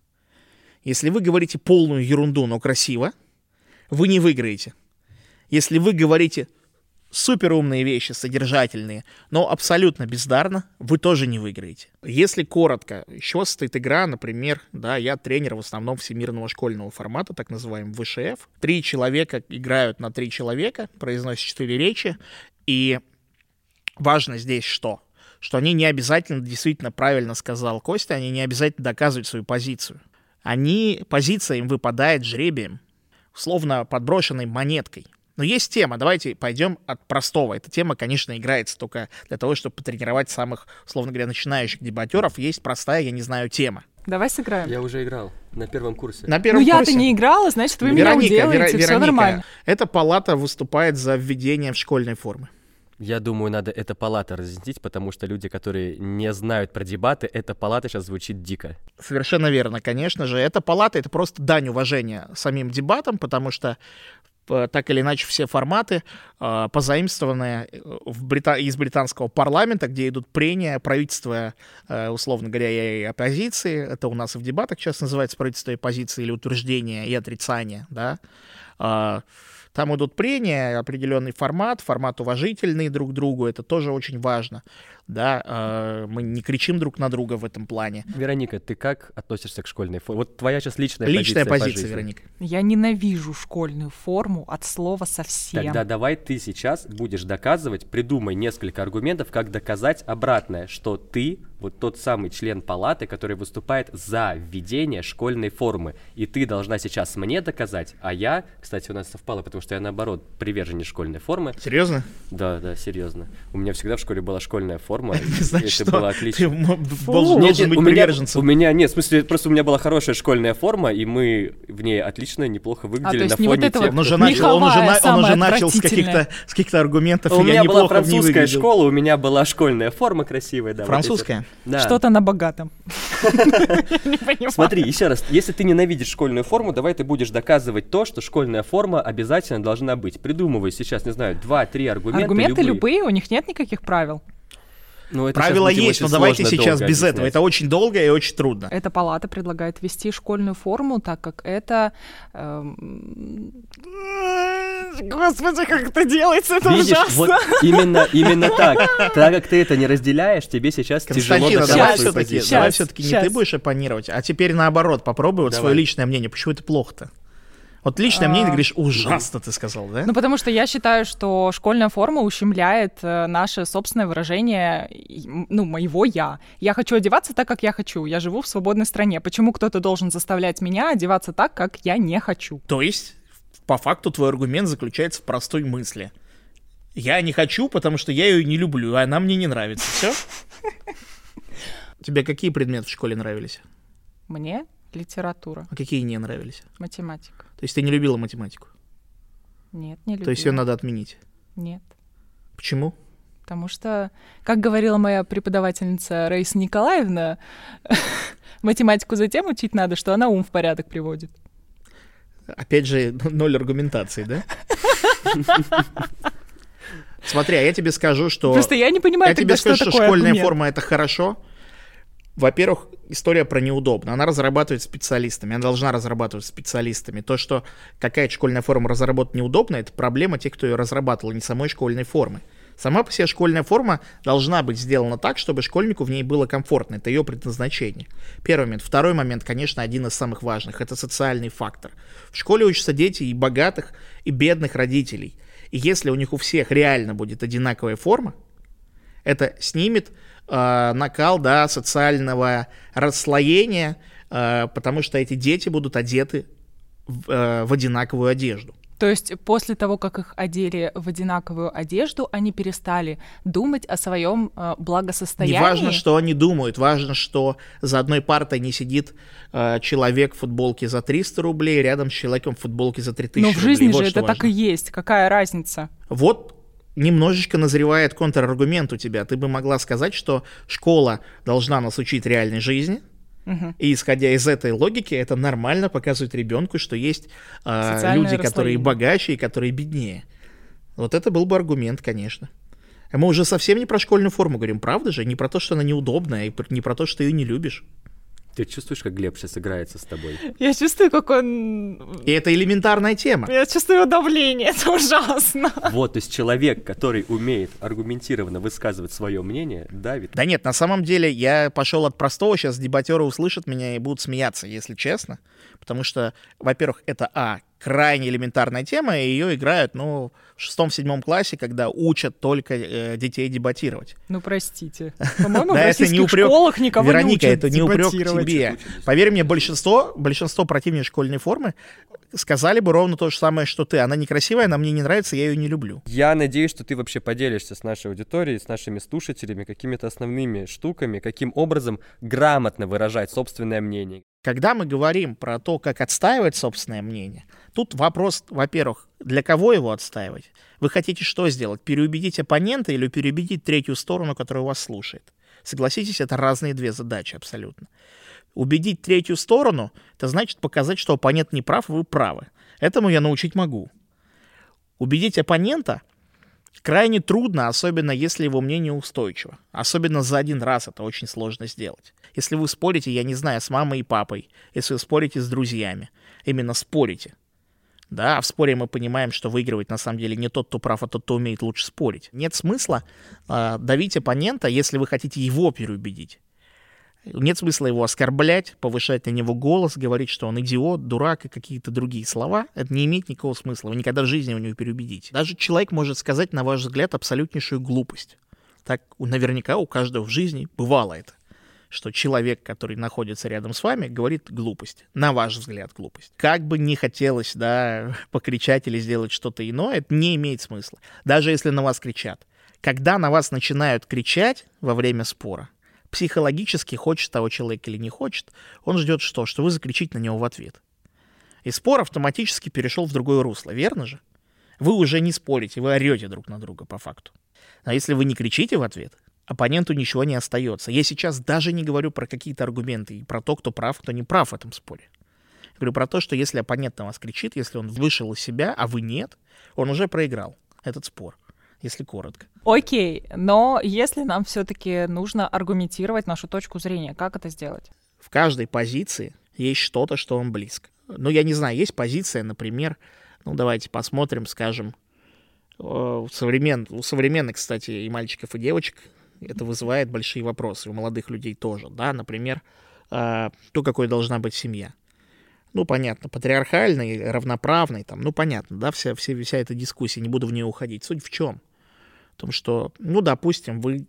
Если вы говорите полную ерунду, но красиво, вы не выиграете. Если вы говорите супер умные вещи, содержательные, но абсолютно бездарно, вы тоже не выиграете. Если коротко, еще стоит игра, например, да, я тренер в основном всемирного школьного формата, так называемый ВШФ. Три человека играют на три человека, произносят четыре речи, и важно здесь что? Что они не обязательно, действительно правильно сказал Костя, они не обязательно доказывают свою позицию. Они, позиция им выпадает жребием, условно подброшенной монеткой. Но есть тема, давайте пойдем от простого. Эта тема, конечно, играется только для того, чтобы потренировать самых, условно говоря, начинающих дебатеров. Есть простая, я не знаю, тема. Давай сыграем. Я уже играл на первом курсе. На первом ну я-то не играла, значит, вы Вероника, меня уделаете, Вера, все нормально. Эта палата выступает за введение в школьной формы. Я думаю, надо это палата разъяснить, потому что люди, которые не знают про дебаты, эта палата сейчас звучит дико. Совершенно верно, конечно же. Эта палата — это просто дань уважения самим дебатам, потому что так или иначе все форматы, э, позаимствованные э, в Брита... из британского парламента, где идут прения правительства, э, условно говоря, и оппозиции. Это у нас и в дебатах сейчас называется правительство и оппозиции или утверждение и отрицание, да. Э, там идут прения, определенный формат, формат уважительный друг к другу, это тоже очень важно да, э, мы не кричим друг на друга в этом плане. Вероника, ты как относишься к школьной форме? Вот твоя сейчас личная, личная позиция. позиция, Вероника. Я ненавижу школьную форму от слова совсем. Тогда давай ты сейчас будешь доказывать, придумай несколько аргументов, как доказать обратное, что ты вот тот самый член палаты, который выступает за введение школьной формы. И ты должна сейчас мне доказать, а я, кстати, у нас совпало, потому что я наоборот приверженец школьной формы. Серьезно? Да, да, серьезно. У меня всегда в школе была школьная форма форма. [LAUGHS] Значит, это было отлично. Ты должен нет, нет, быть у меня, У меня нет, в смысле, просто у меня была хорошая школьная форма, и мы в ней отлично, неплохо выглядели а, на фоне вот тех, вот он уже начал, он уже, он уже начал с каких-то с каких-то аргументов. У меня была французская школа, у меня была школьная форма красивая, да. Французская? Да. Что-то на богатом. [LAUGHS] [LAUGHS] Смотри, еще раз, если ты ненавидишь школьную форму, давай ты будешь доказывать то, что школьная форма обязательно должна быть. Придумывай сейчас, не знаю, два-три аргумента. Аргументы любые, у них нет никаких правил. Ну, это Правила есть, но давайте сейчас без объяснять. этого. Это очень долго и очень трудно. Эта палата предлагает ввести школьную форму, так как это... Эм... Господи, как это делается, это Видишь, ужасно. Вот именно, именно так. [LAUGHS] Так как ты это не разделяешь, тебе сейчас тяжело давай все-таки, давай все-таки не ты будешь оппонировать, а теперь наоборот, попробуй вот свое личное мнение. Почему это плохо-то? Вот личное мнение, ты говоришь, ужасно ты сказал, да? Ну, потому что я считаю, что школьная форма ущемляет э, наше собственное выражение, ну, моего «я». Я хочу одеваться так, как я хочу. Я живу в свободной стране. Почему кто-то должен заставлять меня одеваться так, как я не хочу? То есть, по факту, твой аргумент заключается в простой мысли. Я не хочу, потому что я ее не люблю, а она мне не нравится. Все? Тебе какие предметы в школе нравились? Мне? Литература. А какие не нравились? Математика. То есть ты не любила математику? Нет, не любила. То есть ее надо отменить? Нет. Почему? Потому что, как говорила моя преподавательница Раиса Николаевна, [LAUGHS] математику затем учить надо, что она ум в порядок приводит. Опять же, [LAUGHS] ноль аргументации, да? [LAUGHS] Смотри, а я тебе скажу, что... Просто я не понимаю, я тебе скажу, что, что школьная аргумент. форма — это хорошо, во-первых, история про неудобно. Она разрабатывает специалистами, она должна разрабатывать специалистами. То, что какая-то школьная форма разработать неудобно, это проблема тех, кто ее разрабатывал, не самой школьной формы. Сама по себе школьная форма должна быть сделана так, чтобы школьнику в ней было комфортно. Это ее предназначение. Первый момент. Второй момент, конечно, один из самых важных. Это социальный фактор. В школе учатся дети и богатых, и бедных родителей. И если у них у всех реально будет одинаковая форма, это снимет э, накал да, социального расслоения, э, потому что эти дети будут одеты в, э, в одинаковую одежду. То есть после того, как их одели в одинаковую одежду, они перестали думать о своем э, благосостоянии. Не важно, что они думают, важно, что за одной партой не сидит э, человек в футболке за 300 рублей рядом с человеком в футболке за 3000 рублей. Но в жизни вот же это важно. так и есть. Какая разница? Вот немножечко назревает контраргумент у тебя. Ты бы могла сказать, что школа должна нас учить реальной жизни, Угу. и исходя из этой логики, это нормально показывать ребенку, что есть э, люди, которые богаче и которые беднее. Вот это был бы аргумент, конечно. А мы уже совсем не про школьную форму говорим, правда же? Не про то, что она неудобная, и не про то, что ее не любишь. Ты чувствуешь, как Глеб сейчас играется с тобой? Я чувствую, как он... И это элементарная тема. Я чувствую его давление, это ужасно. Вот, то есть человек, который умеет аргументированно высказывать свое мнение, давит. Да нет, на самом деле я пошел от простого, сейчас дебатеры услышат меня и будут смеяться, если честно. Потому что, во-первых, это, а, крайне элементарная тема, и ее играют, ну, в шестом-седьмом классе, когда учат только э, детей дебатировать. Ну, простите. [LAUGHS] По-моему, в Да, это не российских упрек. школах никого Вероника, не учат это не упрек тебе. Поверь мне, большинство, большинство противников школьной формы сказали бы ровно то же самое, что ты. Она некрасивая, она мне не нравится, я ее не люблю. Я надеюсь, что ты вообще поделишься с нашей аудиторией, с нашими слушателями какими-то основными штуками, каким образом грамотно выражать собственное мнение. Когда мы говорим про то, как отстаивать собственное мнение, тут вопрос, во-первых, для кого его отстаивать? Вы хотите что сделать? Переубедить оппонента или переубедить третью сторону, которая вас слушает? Согласитесь, это разные две задачи абсолютно. Убедить третью сторону, это значит показать, что оппонент не прав, вы правы. Этому я научить могу. Убедить оппонента крайне трудно, особенно если его мнение устойчиво. Особенно за один раз это очень сложно сделать. Если вы спорите, я не знаю, с мамой и папой, если вы спорите с друзьями, именно спорите. Да, в споре мы понимаем, что выигрывает на самом деле не тот, кто прав, а тот, кто умеет лучше спорить. Нет смысла э, давить оппонента, если вы хотите его переубедить. Нет смысла его оскорблять, повышать на него голос, говорить, что он идиот, дурак и какие-то другие слова. Это не имеет никакого смысла. Вы никогда в жизни его не переубедите. Даже человек может сказать, на ваш взгляд, абсолютнейшую глупость. Так наверняка у каждого в жизни бывало это. Что человек, который находится рядом с вами, говорит глупость. На ваш взгляд, глупость. Как бы не хотелось, да, [LAUGHS] покричать или сделать что-то иное, это не имеет смысла. Даже если на вас кричат. Когда на вас начинают кричать во время спора, психологически, хочет того человек или не хочет, он ждет что? Что вы закричите на него в ответ. И спор автоматически перешел в другое русло, верно же? Вы уже не спорите, вы орете друг на друга по факту. А если вы не кричите в ответ, оппоненту ничего не остается. Я сейчас даже не говорю про какие-то аргументы и про то, кто прав, кто не прав в этом споре. Я говорю про то, что если оппонент на вас кричит, если он вышел из себя, а вы нет, он уже проиграл этот спор, если коротко. Окей, но если нам все-таки нужно аргументировать нашу точку зрения, как это сделать? в каждой позиции есть что-то, что вам близко. Ну, я не знаю, есть позиция, например, ну, давайте посмотрим, скажем, э, у, современ... у современных, кстати, и мальчиков, и девочек это вызывает большие вопросы, у молодых людей тоже, да, например, э, то, какой должна быть семья. Ну, понятно, патриархальный, равноправный, там, ну, понятно, да, вся, вся, вся эта дискуссия, не буду в нее уходить. Суть в чем? В том, что, ну, допустим, вы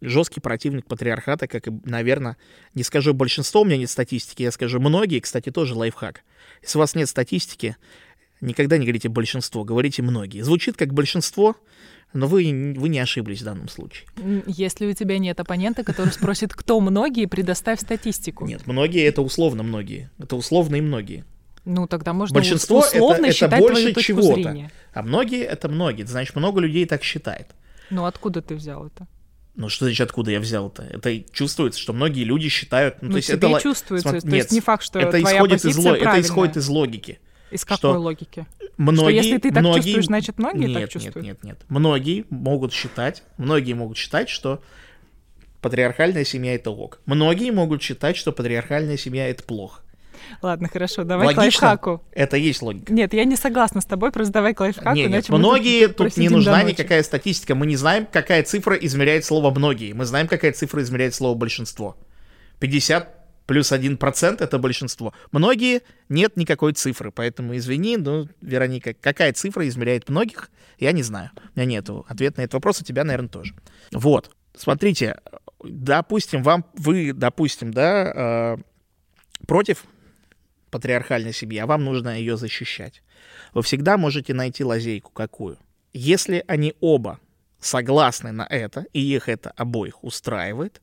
жесткий противник патриархата, как и, наверное, не скажу большинство, у меня нет статистики, я скажу многие, кстати, тоже лайфхак. Если у вас нет статистики, никогда не говорите большинство, говорите многие. Звучит как большинство, но вы, вы не ошиблись в данном случае. Если у тебя нет оппонента, который спросит, кто многие, предоставь статистику. Нет, многие это условно многие. Это условно и многие. Ну, тогда можно Большинство ус- условно это, это считать твою больше чего-то. А многие это многие. Значит, много людей так считает. Ну, откуда ты взял это? Ну что значит, откуда я взял это? Это чувствуется, что многие люди считают... Ну, Ну, то есть это чувствуется. Смотри, То нет, есть не факт, что это твоя исходит из позиция ло- это исходит из логики. Из какой что логики? Многие, если ты так многие... чувствуешь, значит, многие нет, так чувствуют? Нет, нет, нет. Многие могут считать, многие могут считать, что патриархальная семья это ок. Многие могут считать, что патриархальная семья это плохо. Ладно, хорошо, давай к Логично? лайфхаку. Это есть логика. Нет, я не согласна с тобой, просто давай к лайфхаку, Не, нет, мы многие, тут не просидим до нужна никакая статистика. Мы не знаем, какая цифра измеряет слово «многие». Мы знаем, какая цифра измеряет слово «большинство». 50 плюс 1% это большинство. Многие нет никакой цифры, поэтому извини, ну, Вероника, какая цифра измеряет многих, я не знаю. У меня нету ответа на этот вопрос, у тебя, наверное, тоже. Вот, смотрите, допустим, вам, вы, допустим, да, э, против патриархальной семьи, а вам нужно ее защищать. Вы всегда можете найти лазейку какую. Если они оба согласны на это, и их это обоих устраивает,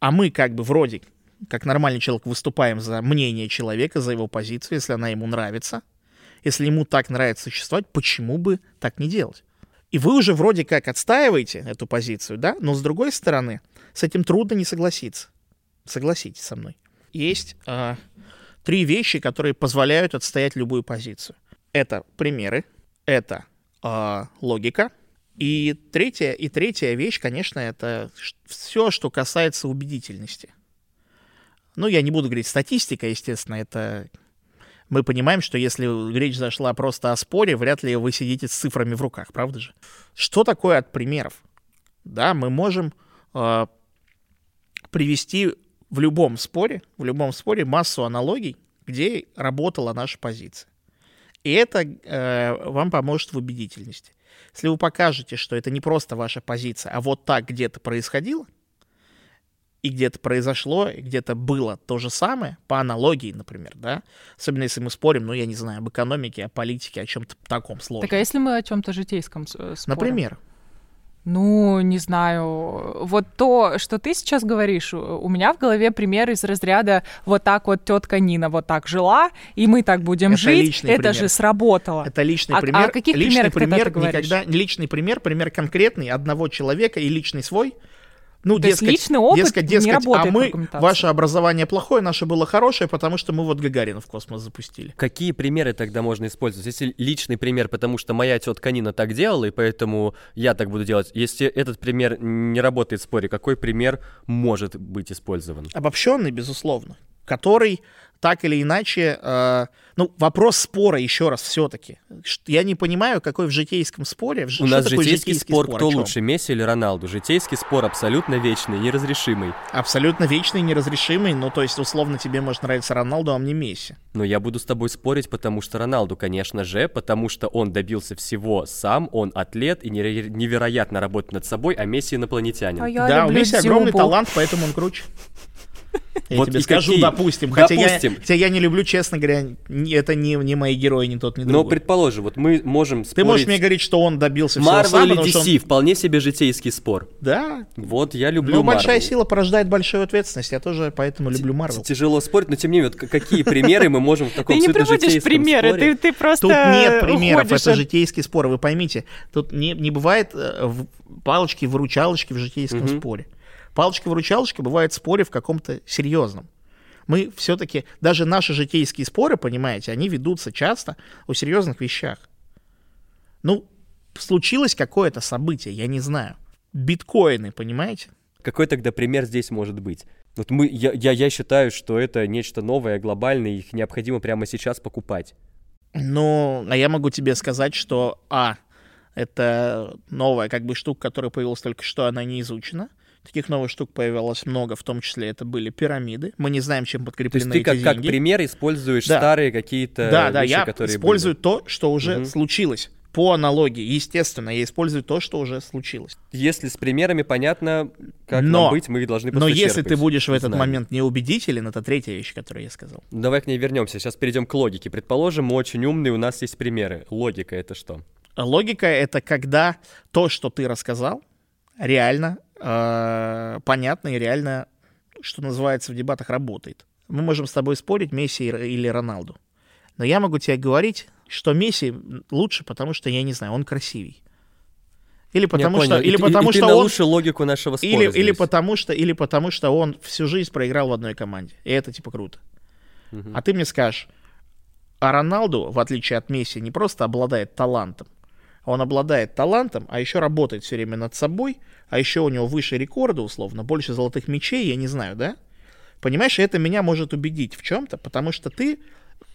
а мы как бы вроде, как нормальный человек, выступаем за мнение человека, за его позицию, если она ему нравится, если ему так нравится существовать, почему бы так не делать? И вы уже вроде как отстаиваете эту позицию, да, но с другой стороны, с этим трудно не согласиться. Согласитесь со мной. Есть а, три вещи, которые позволяют отстоять любую позицию. Это примеры, это а, логика, и третья, и третья вещь, конечно, это все, что касается убедительности. Ну, я не буду говорить статистика, естественно, это... Мы понимаем, что если речь зашла просто о споре, вряд ли вы сидите с цифрами в руках, правда же? Что такое от примеров? Да, мы можем э, привести в любом споре, в любом споре массу аналогий, где работала наша позиция. И это э, вам поможет в убедительности. Если вы покажете, что это не просто ваша позиция, а вот так где-то происходило, и где-то произошло, и где-то было то же самое, по аналогии, например, да, особенно если мы спорим, ну, я не знаю, об экономике, о политике, о чем-то таком сложном. Так а если мы о чем-то житейском э, спорим? Например, Ну, не знаю. Вот то, что ты сейчас говоришь, у- меня в голове пример из разряда вот так вот тетка Нина вот так жила, и мы так будем Это жить. личный Это пример. же сработало. это личный А- а пример. о каких личный примерах пример ты говоришь? никогда, личный пример, пример конкретный одного человека и личный свой. Ну, То есть личный опыт дескать, не дескать, работает а мы, ваше образование плохое, наше было хорошее, потому что мы вот Гагарина в космос запустили. Какие примеры тогда можно использовать? Если личный пример, потому что моя тетка Нина так делала, и поэтому я так буду делать. Если этот пример не работает в споре, какой пример может быть использован? Обобщенный, безусловно, который так или иначе, э, ну, вопрос спора еще раз все-таки. Я не понимаю, какой в житейском споре... в У нас такое житейский спор, о кто лучше, Месси или Роналду? Житейский спор абсолютно вечный, неразрешимый. Абсолютно вечный, неразрешимый, ну, то есть, условно, тебе может нравиться Роналду, а мне Месси. Но я буду с тобой спорить, потому что Роналду, конечно же, потому что он добился всего сам, он атлет и невероятно работает над собой, а Месси инопланетянин. А я да, у Месси огромный Дзюбу. талант, поэтому он круче. Я Вот тебе и скажу, какие? допустим. Хотя, Допустим. Я, хотя я не люблю, честно говоря, это не, не мои герои, ни тот, ни Но другой. предположим, вот мы можем Ты спорить... можешь мне говорить, что он добился всего Марвел сам, или что он- DC, вполне себе житейский спор. Да, Вот я люблю ну, большая Марвел. сила порождает большую ответственность. Я тоже поэтому люблю Марвел. Тяжело спорить, но тем не менее, вот какие примеры мы можем в таком Ты не приводишь примеры, ты, ты просто Тут нет примеров, это от- житейский спор. Вы поймите, тут не, не бывает э, палочки-выручалочки в житейском споре. Палочка-выручалочка бывает в споре в каком-то серьезном. Мы все-таки, даже наши житейские споры, понимаете, они ведутся часто о серьезных вещах. Ну, случилось какое-то событие, я не знаю. Биткоины, понимаете? Какой тогда пример здесь может быть? Вот мы, я, я, я считаю, что это нечто новое, глобальное, их необходимо прямо сейчас покупать. Ну, а я могу тебе сказать, что, а, это новая как бы штука, которая появилась только что, она не изучена. Таких новых штук появилось много, в том числе это были пирамиды. Мы не знаем, чем То подкреплены есть ты эти как, как деньги. пример используешь Да. старые какие-то да, да, вещи, я которые использую то, что уже Мгм. случилось. По аналогии, естественно, я использую то, что уже случилось. были. Если с примерами понятно, как Но- нам быть, мы должны Но просто если ты будешь в этот знания. момент неубедителен, это третья вещь, которую я сказал. Ну, Давай к ней вернемся. Сейчас перейдем к логике. Предположим, мы очень умные, у нас есть примеры. Логика это что? Логика — это когда то, что ты рассказал, реально понятно и реально, что называется, в дебатах работает. Мы можем с тобой спорить, Месси и- или Роналду. Но я могу тебе говорить, что Месси лучше, потому что, я не знаю, он красивей. Или потому Я что, понял. И или ты- потому и ты что на он, лучшую логику нашего спора или, или здесь. потому что, или потому что он всю жизнь проиграл в одной команде. И это типа круто. Мгм. А ты мне скажешь, а Роналду, в отличие от Месси, не просто обладает талантом, а он обладает талантом, а еще работает все время над собой, а еще у него выше рекорда, условно, больше золотых мечей, я не знаю, да? Понимаешь, это меня может убедить в чем-то, потому что ты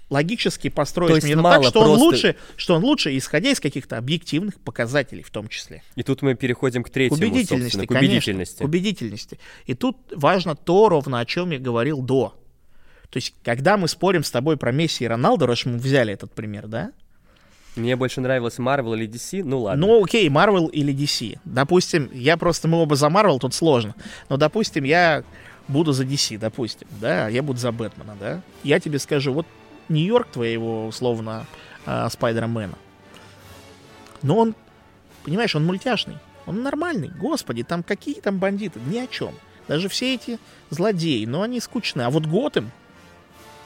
логически есть мне так, что он просто- лучше, что он лучше, исходя из каких-то объективных показателей в том числе. И тут мы переходим к К третьему, убедительности, собственно, к конечно, убедительности. к убедительности. И тут важно то, ровно о чем я говорил до. То есть, когда мы спорим с тобой про Месси и Роналду, раз мы взяли этот пример, да? Мне больше нравилось Marvel или DC, ну ладно. Ну, окей, Marvel или DC. Допустим, я просто, мы оба за Marvel, тут сложно. Но, допустим, я буду за DC, допустим, да, я буду за Бэтмена, да. Я тебе скажу, вот Нью-Йорк твоего, условно, а, Спайдермена. Но он, понимаешь, он мультяшный. Он нормальный. Господи, там какие там бандиты? Ни о чем. Даже все эти злодеи, но они скучны. А вот Готэм,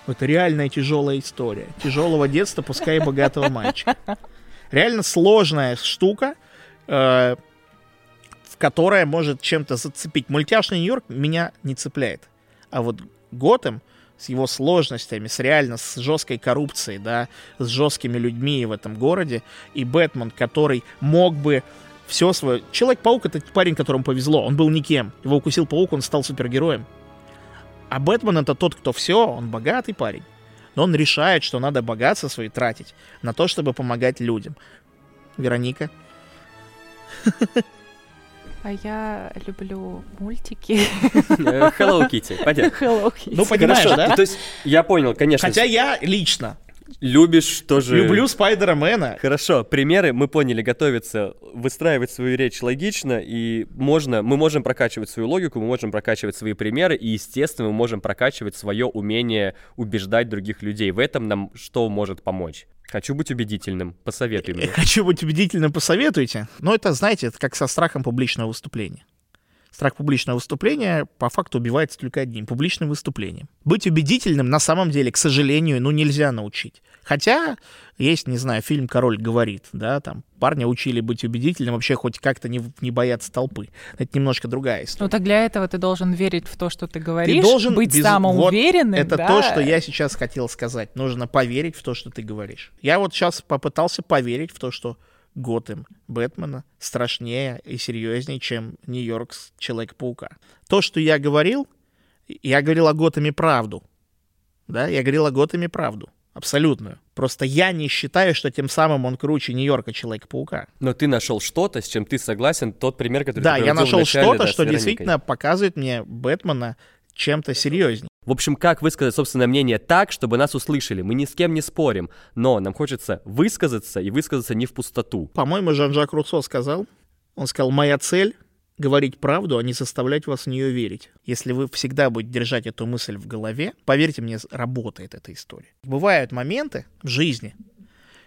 это реальная тяжелая история. Тяжелого детства, пускай и богатого мальчика. Реально сложная штука, э, которая может чем-то зацепить. Мультяшный Нью-Йорк меня не цепляет. А вот Готэм с его сложностями, с реально с жесткой коррупцией, да, с жесткими людьми в этом городе, и Бэтмен, который мог бы все свое... Человек-паук — это парень, которому повезло, он был никем. Его укусил паук, он стал супергероем. А Бэтмен — это тот, кто все, он богатый парень. Но он решает, что надо богатство свои тратить на то, чтобы помогать людям. Вероника? А я люблю мультики. Э, Hello Kitty, пойдем. Hello Kitty. Ну, понимаешь, Хорошо, да? То есть, я понял, конечно. Хотя я лично Любишь тоже... люблю Спайдера-Мэна. Хорошо, примеры мы поняли, готовиться, выстраивать свою речь логично, и можно, мы можем прокачивать свою логику, мы можем прокачивать свои примеры, и, естественно, мы можем прокачивать свое умение убеждать других людей. В этом нам что может помочь? Хочу быть убедительным, посоветуй мне. хочу быть убедительным, посоветуйте. Но это, знаете, это как со страхом публичного выступления. Страх публичного выступления по факту убивается только одним — публичным выступлением. Быть убедительным на самом деле, к сожалению, ну нельзя научить. Хотя есть, не знаю, фильм «Король говорит», да, там парня учили быть убедительным, вообще хоть как-то не, не бояться толпы. Это немножко другая история. Ну так для этого ты должен верить в то, что ты говоришь, Ты должен быть без- самоуверенным. Вот это да. то, что я сейчас хотел сказать. Нужно поверить в то, что ты говоришь. Я вот сейчас попытался поверить в то, что Готэм Бэтмена страшнее и серьезнее, чем Нью-Йорк с Человек-паука. То, что я говорил, я говорил о Готэме правду. Да, я говорил о Готэме правду. Абсолютную. Просто я не считаю, что тем самым он круче Нью-Йорка Человека-паука. Но ты нашел что-то, с чем ты согласен, тот пример, который Да, ты я приводил нашел что-то, да, что действительно показывает мне Бэтмена чем-то серьезнее. В общем, как высказать собственное мнение так, чтобы нас услышали? Мы ни с кем не спорим, но нам хочется высказаться и высказаться не в пустоту. По-моему, Жан-Жак Руссо сказал, он сказал, моя цель — говорить правду, а не заставлять вас в нее верить. Если вы всегда будете держать эту мысль в голове, поверьте мне, работает эта история. Бывают моменты в жизни,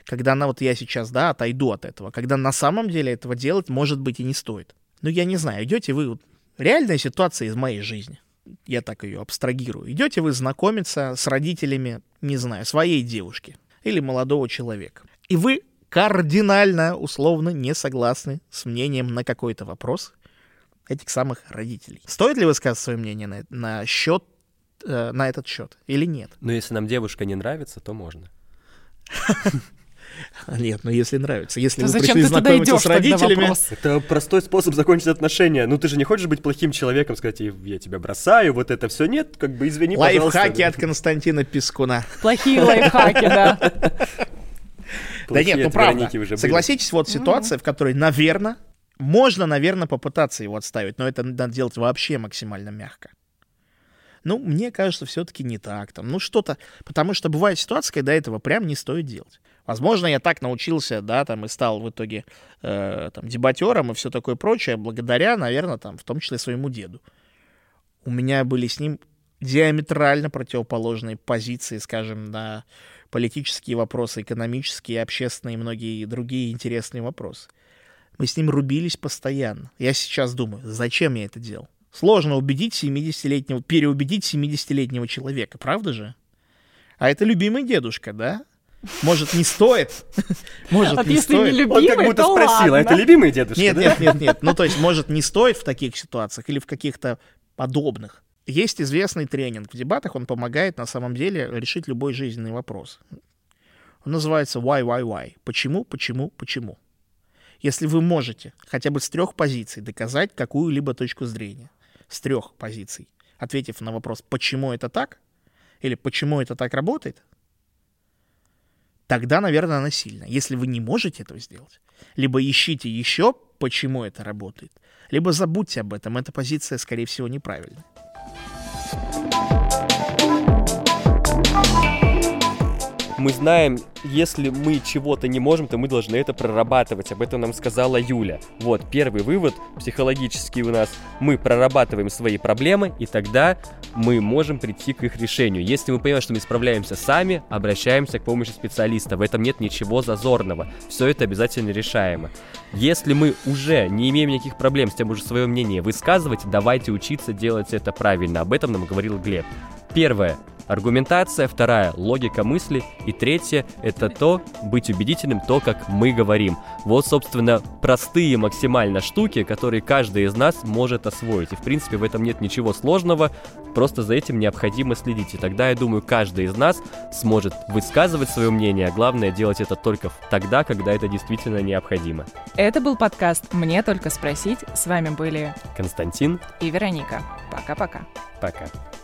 когда, на вот я сейчас, да, отойду от этого, когда на самом деле этого делать, может быть, и не стоит. Ну, я не знаю, идете вы, реальная ситуация из моей жизни, я так ее абстрагирую, идете вы знакомиться с родителями, не знаю, своей девушки или молодого человека, и вы кардинально, условно, не согласны с мнением на какой-то вопрос этих самых родителей. Стоит ли высказать свое мнение на, на счет, э, на этот счет или нет? Но если нам девушка не нравится, то можно. [LAUGHS] [LAUGHS] Нет, ну если нравится. Если То вы зачем пришли знакомиться идешь с родителями... Это простой способ закончить отношения. Ну ты же не хочешь быть плохим человеком, сказать, «Я- тебя бросаю, вот это все нет, как бы извини, пожалуйста. Лайфхаки от Константина Пискуна. Плохие [LAUGHS] лайфхаки, да. Да нет, ну правда. Согласитесь, вот ситуация, в которой, наверное, можно, наверное, попытаться его отставить, но это надо делать вообще максимально мягко. Ну, мне кажется, все-таки не так. Там, ну, что-то. Потому что бывает ситуация, когда этого прям не стоит делать. Возможно, я так научился, да, там, и стал в итоге э, там, дебатером и все такое прочее, благодаря, наверное, там, в том числе своему деду. У меня были с ним диаметрально противоположные позиции, скажем, на политические вопросы, экономические, общественные и многие другие интересные вопросы. Мы с ним рубились постоянно. Я сейчас думаю, зачем я это делал? Сложно убедить 70-летнего, переубедить 70-летнего человека, правда же? А это любимый дедушка, да? Может, не стоит? Может, Вот не если не стоит? любимый, Он как будто то спросил, а это ладно. любимый дедушка? Нет, да? нет, нет, нет. Ну, то есть, может, не стоит в таких ситуациях или в каких-то подобных. Есть известный тренинг в дебатах, он помогает на самом деле решить любой жизненный вопрос. Он называется Why, Why, Why. Почему, почему, почему. Если вы можете хотя бы с трех позиций доказать какую-либо точку зрения, с трех позиций, ответив на вопрос, почему это так, или почему это так работает, тогда, наверное, она сильна. Если вы не можете этого сделать, либо ищите еще, почему это работает, либо забудьте об этом. Эта позиция, скорее всего, неправильная. Мы знаем, если мы чего-то не можем, то мы должны это прорабатывать. Об этом нам сказала Юля. Вот, первый вывод психологический у нас. Мы прорабатываем свои проблемы, и тогда мы можем прийти к их решению. Если мы понимаем, что мы справляемся сами, обращаемся к помощи специалиста. В этом нет ничего зазорного. Все это обязательно решаемо. Если мы уже не имеем никаких проблем с тем уже свое мнение высказывать, давайте учиться делать это правильно. Об этом нам говорил Глеб. Первое аргументация, вторая — логика мысли, и третье — это то, быть убедительным, то, как мы говорим. Вот, собственно, простые максимально штуки, которые каждый из нас может освоить. И, в принципе, в этом нет ничего сложного, просто за этим необходимо следить. И тогда, я думаю, каждый из нас сможет высказывать свое мнение, а главное делать это только тогда, когда это действительно необходимо. Это был подкаст «Мне только спросить». С вами были Константин и Вероника. Пока-пока. Пока. -пока. Пока.